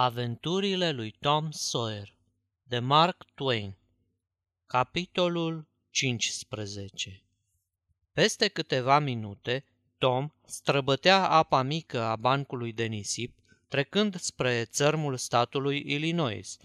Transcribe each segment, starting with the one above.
Aventurile lui Tom Sawyer de Mark Twain Capitolul 15 Peste câteva minute, Tom străbătea apa mică a bancului de nisip, trecând spre țărmul statului Illinois.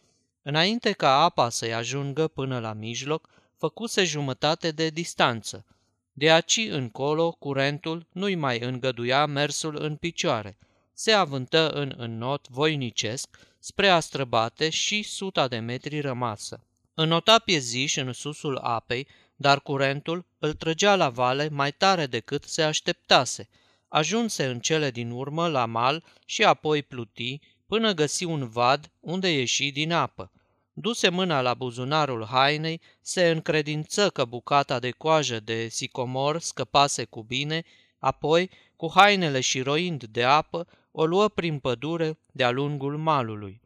Înainte ca apa să-i ajungă până la mijloc, făcuse jumătate de distanță. De aici încolo, curentul nu-i mai îngăduia mersul în picioare – se avântă în înnot voinicesc spre a străbate și suta de metri rămasă. Înota pieziș în susul apei, dar curentul îl trăgea la vale mai tare decât se așteptase. Ajunse în cele din urmă la mal și apoi pluti până găsi un vad unde ieși din apă. Duse mâna la buzunarul hainei, se încredință că bucata de coajă de sicomor scăpase cu bine, apoi, cu hainele și roind de apă, o luă prin pădure de-a lungul malului.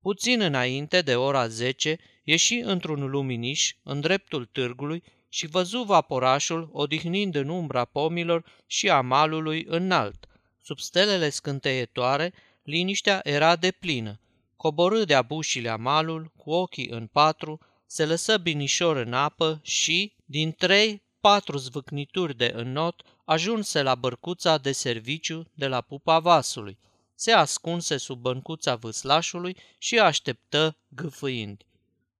Puțin înainte de ora zece, ieși într-un luminiș în dreptul târgului și văzu vaporașul odihnind în umbra pomilor și a malului înalt. Sub stelele scânteietoare, liniștea era de plină. Coborâ de-a bușile malul, cu ochii în patru, se lăsă binișor în apă și, din trei, patru zvâcnituri de înnot, ajunse la bărcuța de serviciu de la pupa vasului. Se ascunse sub băncuța vâslașului și așteptă gâfâind.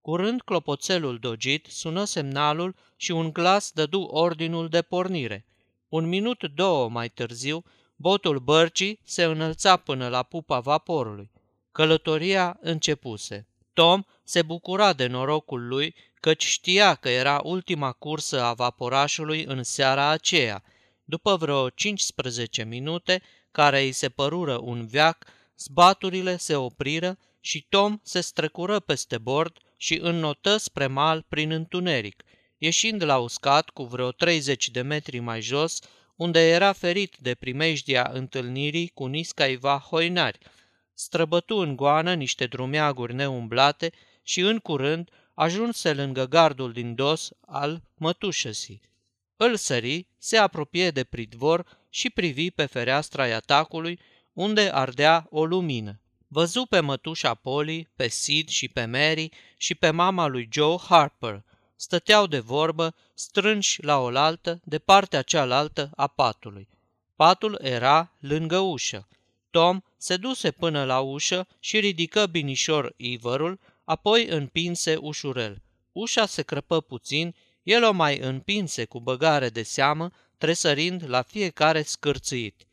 Curând clopoțelul dogit sună semnalul și un glas dădu ordinul de pornire. Un minut două mai târziu, botul bărcii se înălța până la pupa vaporului. Călătoria începuse. Tom se bucura de norocul lui, căci știa că era ultima cursă a vaporașului în seara aceea – după vreo 15 minute, care îi se părură un veac, zbaturile se opriră și Tom se strecură peste bord și înnotă spre mal prin întuneric, ieșind la uscat cu vreo 30 de metri mai jos, unde era ferit de primejdia întâlnirii cu niscaiva hoinari. Străbătu în goană niște drumeaguri neumblate și în curând ajunse lângă gardul din dos al mătușăsii. Îl sări, se apropie de pridvor și privi pe fereastra atacului, unde ardea o lumină. Văzu pe mătușa Polly, pe Sid și pe Mary și pe mama lui Joe Harper. Stăteau de vorbă, strânși la oaltă, de partea cealaltă a patului. Patul era lângă ușă. Tom se duse până la ușă și ridică binișor ivărul, apoi împinse ușurel. Ușa se crăpă puțin el o mai împinse cu băgare de seamă, tresărind la fiecare scârțâit.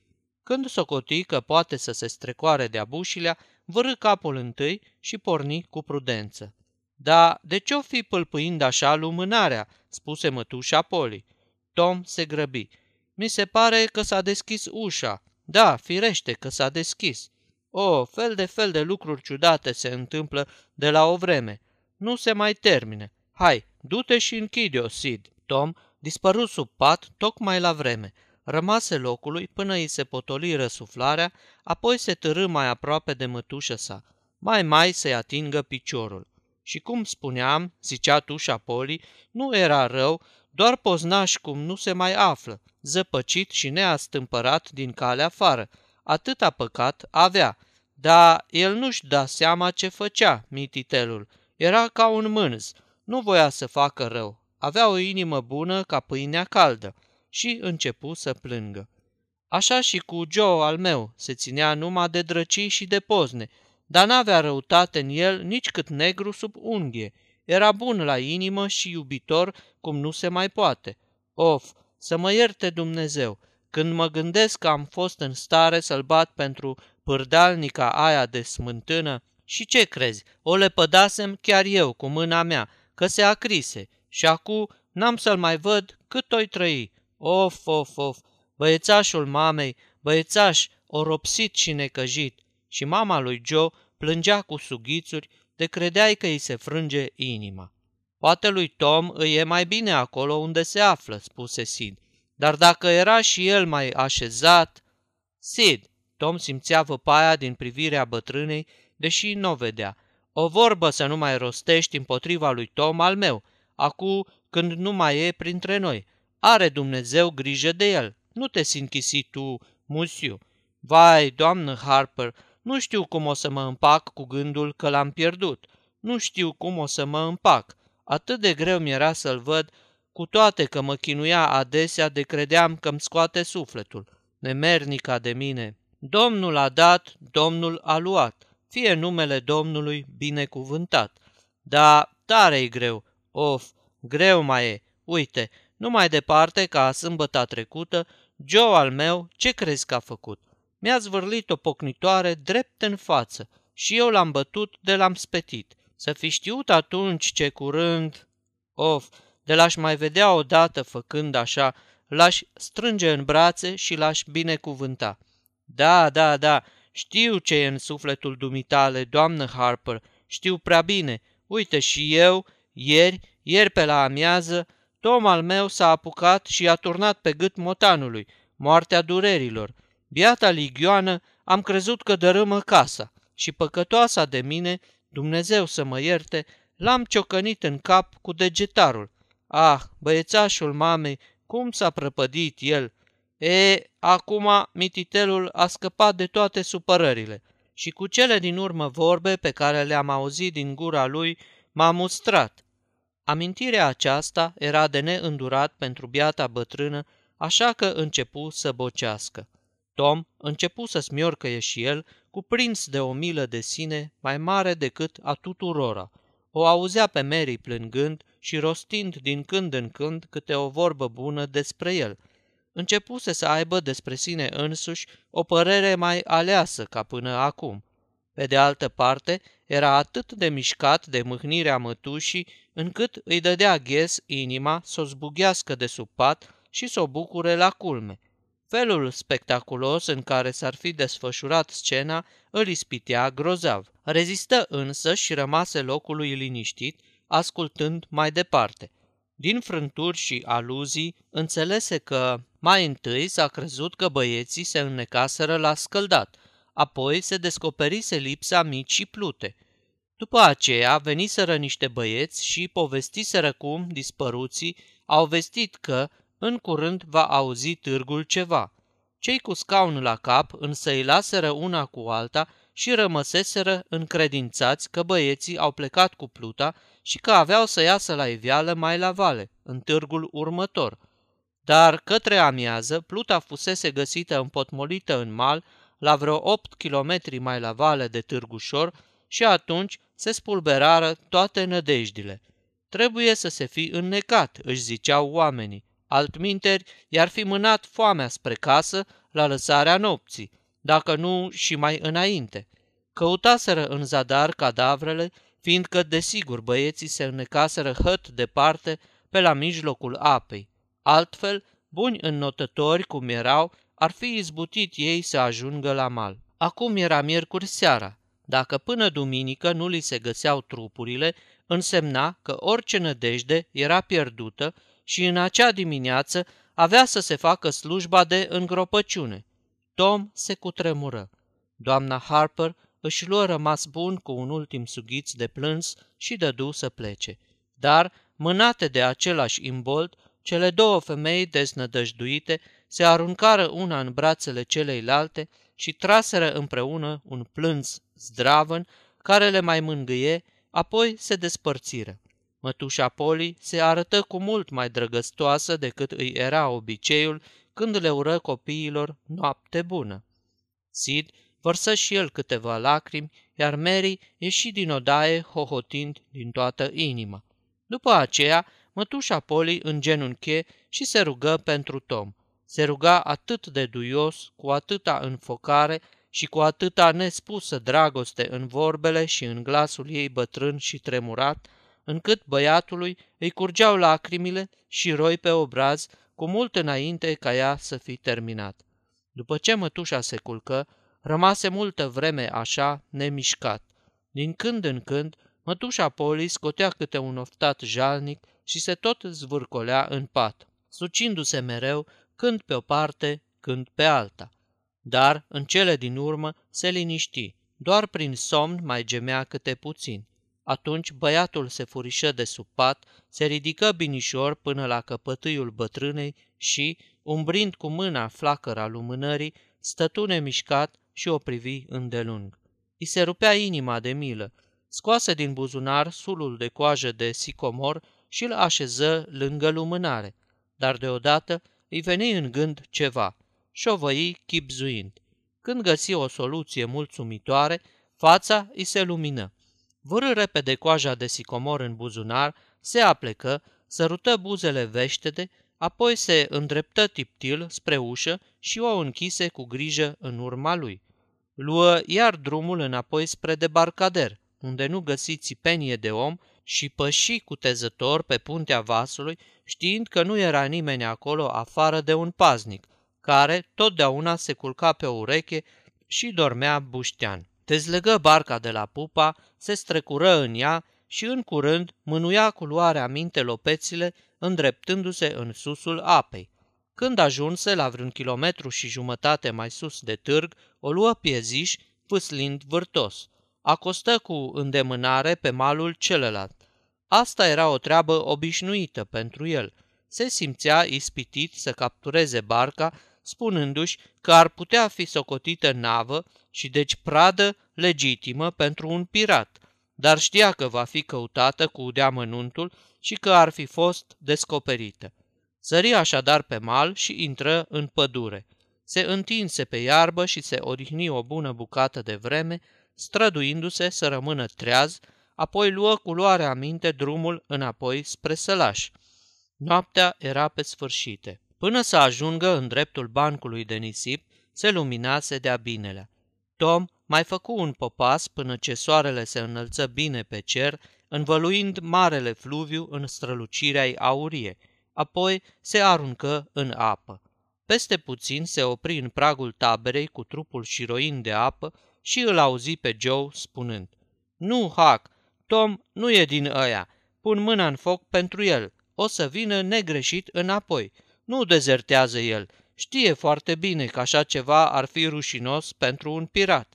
Când socoti că poate să se strecoare de abușilea, vărâ capul întâi și porni cu prudență. Da, de ce-o fi pâlpâind așa lumânarea?" spuse mătușa Poli. Tom se grăbi. Mi se pare că s-a deschis ușa. Da, firește că s-a deschis. O, fel de fel de lucruri ciudate se întâmplă de la o vreme. Nu se mai termine. Hai, du-te și închide-o, Sid. Tom dispăru sub pat tocmai la vreme. Rămase locului până îi se potoli răsuflarea, apoi se târâ mai aproape de mătușă sa. Mai mai să-i atingă piciorul. Și cum spuneam, zicea tușa Poli, nu era rău, doar poznaș cum nu se mai află, zăpăcit și neastâmpărat din calea afară. Atâta păcat avea, dar el nu-și da seama ce făcea, mititelul. Era ca un mânz, nu voia să facă rău, avea o inimă bună ca pâinea caldă și începu să plângă. Așa și cu Joe al meu se ținea numai de drăcii și de pozne, dar n-avea răutate în el nici cât negru sub unghie. Era bun la inimă și iubitor cum nu se mai poate. Of, să mă ierte Dumnezeu, când mă gândesc că am fost în stare să-l bat pentru pârdalnica aia de smântână, și ce crezi, o lepădasem chiar eu cu mâna mea, că se acrise și acum n-am să-l mai văd cât o trăi. Of, of, of, băiețașul mamei, băiețaș, oropsit și necăjit. Și mama lui Joe plângea cu sughițuri de credeai că îi se frânge inima. Poate lui Tom îi e mai bine acolo unde se află, spuse Sid. Dar dacă era și el mai așezat... Sid, Tom simțea văpaia din privirea bătrânei, deși nu o vedea. O vorbă să nu mai rostești împotriva lui Tom al meu, acu când nu mai e printre noi. Are Dumnezeu grijă de el. Nu te sinchisi tu, musiu. Vai, doamnă Harper, Nu știu cum o să mă împac cu gândul că l-am pierdut. Nu știu cum o să mă împac. Atât de greu mi-era să-l văd, cu toate că mă chinuia adesea de credeam că-mi scoate sufletul. Nemernica de mine. Domnul a dat, Domnul a luat. Fie numele Domnului binecuvântat. Da, tare-i greu. Of, greu mai e. Uite, nu mai departe ca sâmbăta trecută, Joe al meu, ce crezi că a făcut? Mi-a zvârlit o pocnitoare drept în față și eu l-am bătut de l-am spetit. Să fi știut atunci ce curând... Of, de l-aș mai vedea odată făcând așa, l-aș strânge în brațe și l-aș binecuvânta. Da, da, da, știu ce e în sufletul dumitale, doamnă Harper, știu prea bine. Uite și eu, ieri, ieri pe la amiază, Tom al meu s-a apucat și a turnat pe gât motanului, moartea durerilor. Biata ligioană am crezut că dărâmă casa și păcătoasa de mine, Dumnezeu să mă ierte, l-am ciocănit în cap cu degetarul. Ah, băiețașul mamei, cum s-a prăpădit el! E, acum mititelul a scăpat de toate supărările și cu cele din urmă vorbe pe care le-am auzit din gura lui m-a mustrat. Amintirea aceasta era de neîndurat pentru biata bătrână, așa că începu să bocească. Tom începu să smiorcăie și el, cuprins de o milă de sine mai mare decât a tuturora. O auzea pe Mary plângând și rostind din când în când câte o vorbă bună despre el. Începuse să aibă despre sine însuși o părere mai aleasă ca până acum. Pe de altă parte, era atât de mișcat de mâhnirea mătușii, încât îi dădea ghes inima să o zbughească de sub pat și să o bucure la culme. Felul spectaculos în care s-ar fi desfășurat scena îl ispitea grozav. Rezistă însă și rămase locului liniștit, ascultând mai departe. Din frânturi și aluzii, înțelese că mai întâi s-a crezut că băieții se înnecaseră la scăldat, apoi se descoperise lipsa micii plute. După aceea veniseră niște băieți și povestiseră cum dispăruții au vestit că în curând va auzi târgul ceva. Cei cu scaun la cap însă îi laseră una cu alta și rămăseseră încredințați că băieții au plecat cu pluta și că aveau să iasă la iveală mai la vale, în târgul următor. Dar către amiază, pluta fusese găsită împotmolită în mal, la vreo 8 kilometri mai la vale de Târgușor și atunci se spulberară toate nădejdile. Trebuie să se fi înnecat, își ziceau oamenii, altminteri i-ar fi mânat foamea spre casă la lăsarea nopții, dacă nu și mai înainte. Căutaseră în zadar cadavrele, fiindcă desigur băieții se înnecaseră hăt departe pe la mijlocul apei. Altfel, buni înnotători cum erau, ar fi izbutit ei să ajungă la mal. Acum era miercuri seara. Dacă până duminică nu li se găseau trupurile, însemna că orice nădejde era pierdută și în acea dimineață avea să se facă slujba de îngropăciune. Tom se cutremură. Doamna Harper își luă rămas bun cu un ultim sughiț de plâns și dădu să plece. Dar, mânate de același imbold, cele două femei deznădăjduite se aruncară una în brațele celeilalte și traseră împreună un plâns zdravăn care le mai mângâie, apoi se despărțiră. Mătușa Poli se arătă cu mult mai drăgăstoasă decât îi era obiceiul când le ură copiilor noapte bună. Sid vărsă și el câteva lacrimi, iar Mary ieși din odaie hohotind din toată inima. După aceea, mătușa Poli îngenunche și se rugă pentru Tom. Se ruga atât de duios, cu atâta înfocare și cu atâta nespusă dragoste în vorbele și în glasul ei bătrân și tremurat, încât băiatului îi curgeau lacrimile și roi pe obraz, cu mult înainte ca ea să fi terminat. După ce mătușa se culcă, rămase multă vreme așa, nemișcat. Din când în când, mătușa Poli scotea câte un oftat jalnic și se tot zvârcolea în pat, sucindu-se mereu, când pe o parte, când pe alta. Dar, în cele din urmă, se liniști, doar prin somn mai gemea câte puțin. Atunci băiatul se furișă de sub pat, se ridică binișor până la căpătâiul bătrânei și, umbrind cu mâna flacăra lumânării, stătu nemișcat și o privi îndelung. I se rupea inima de milă. Scoase din buzunar sulul de coajă de sicomor și îl așeză lângă lumânare. Dar deodată îi veni în gând ceva. Șovăi chipzuind. Când găsi o soluție mulțumitoare, fața îi se lumină. Vârâ repede coaja de sicomor în buzunar, se aplecă, sărută buzele veștede, apoi se îndreptă tiptil spre ușă și o închise cu grijă în urma lui. Luă iar drumul înapoi spre debarcader, unde nu găsi țipenie de om și păși cutezător pe puntea vasului, știind că nu era nimeni acolo afară de un paznic, care totdeauna se culca pe o ureche și dormea buștean. Dezlegă barca de la pupa, se strecură în ea și în curând mânuia cu luarea minte lopețile, îndreptându-se în susul apei. Când ajunse la vreun kilometru și jumătate mai sus de târg, o luă pieziș, fâslind vârtos. Acostă cu îndemânare pe malul celălalt. Asta era o treabă obișnuită pentru el. Se simțea ispitit să captureze barca, spunându-și că ar putea fi socotită navă și deci pradă legitimă pentru un pirat, dar știa că va fi căutată cu deamănuntul și că ar fi fost descoperită. Sări așadar pe mal și intră în pădure. Se întinse pe iarbă și se odihni o bună bucată de vreme, străduindu-se să rămână treaz, apoi luă cu luare aminte drumul înapoi spre sălaș. Noaptea era pe sfârșite. Până să ajungă în dreptul bancului de nisip, se luminase de-a binelea. Tom mai făcu un popas până ce soarele se înălță bine pe cer, învăluind marele fluviu în strălucirea aurie, apoi se aruncă în apă. Peste puțin se opri în pragul taberei cu trupul șiroin de apă și îl auzi pe Joe spunând Nu, Hac, Tom nu e din ăia, pun mâna în foc pentru el, o să vină negreșit înapoi. Nu dezertează el, știe foarte bine că așa ceva ar fi rușinos pentru un pirat.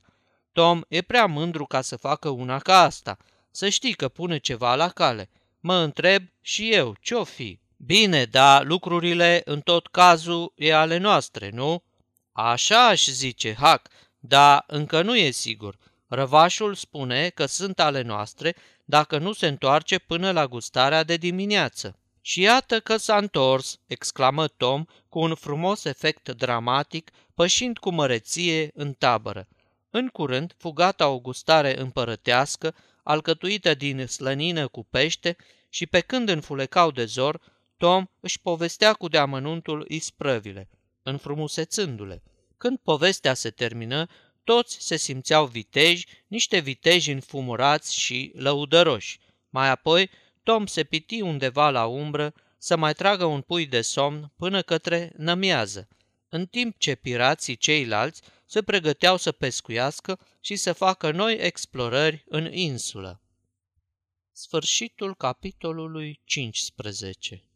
Tom e prea mândru ca să facă una ca asta. Să știi că pune ceva la cale. Mă întreb și eu, ce-o fi? Bine, dar lucrurile în tot cazul e ale noastre, nu? Așa aș zice, Hac, dar încă nu e sigur. Răvașul spune că sunt ale noastre dacă nu se întoarce până la gustarea de dimineață. Și iată că s-a întors, exclamă Tom cu un frumos efect dramatic, pășind cu măreție în tabără. În curând, fugata o gustare împărătească, alcătuită din slănină cu pește, și pe când înfulecau de zor, Tom își povestea cu deamănuntul isprăvile, înfrumusețându-le. Când povestea se termină, toți se simțeau viteji, niște viteji înfumurați și lăudăroși. Mai apoi, Tom se piti undeva la umbră să mai tragă un pui de somn până către nămiază, în timp ce pirații ceilalți se pregăteau să pescuiască și să facă noi explorări în insulă. Sfârșitul capitolului 15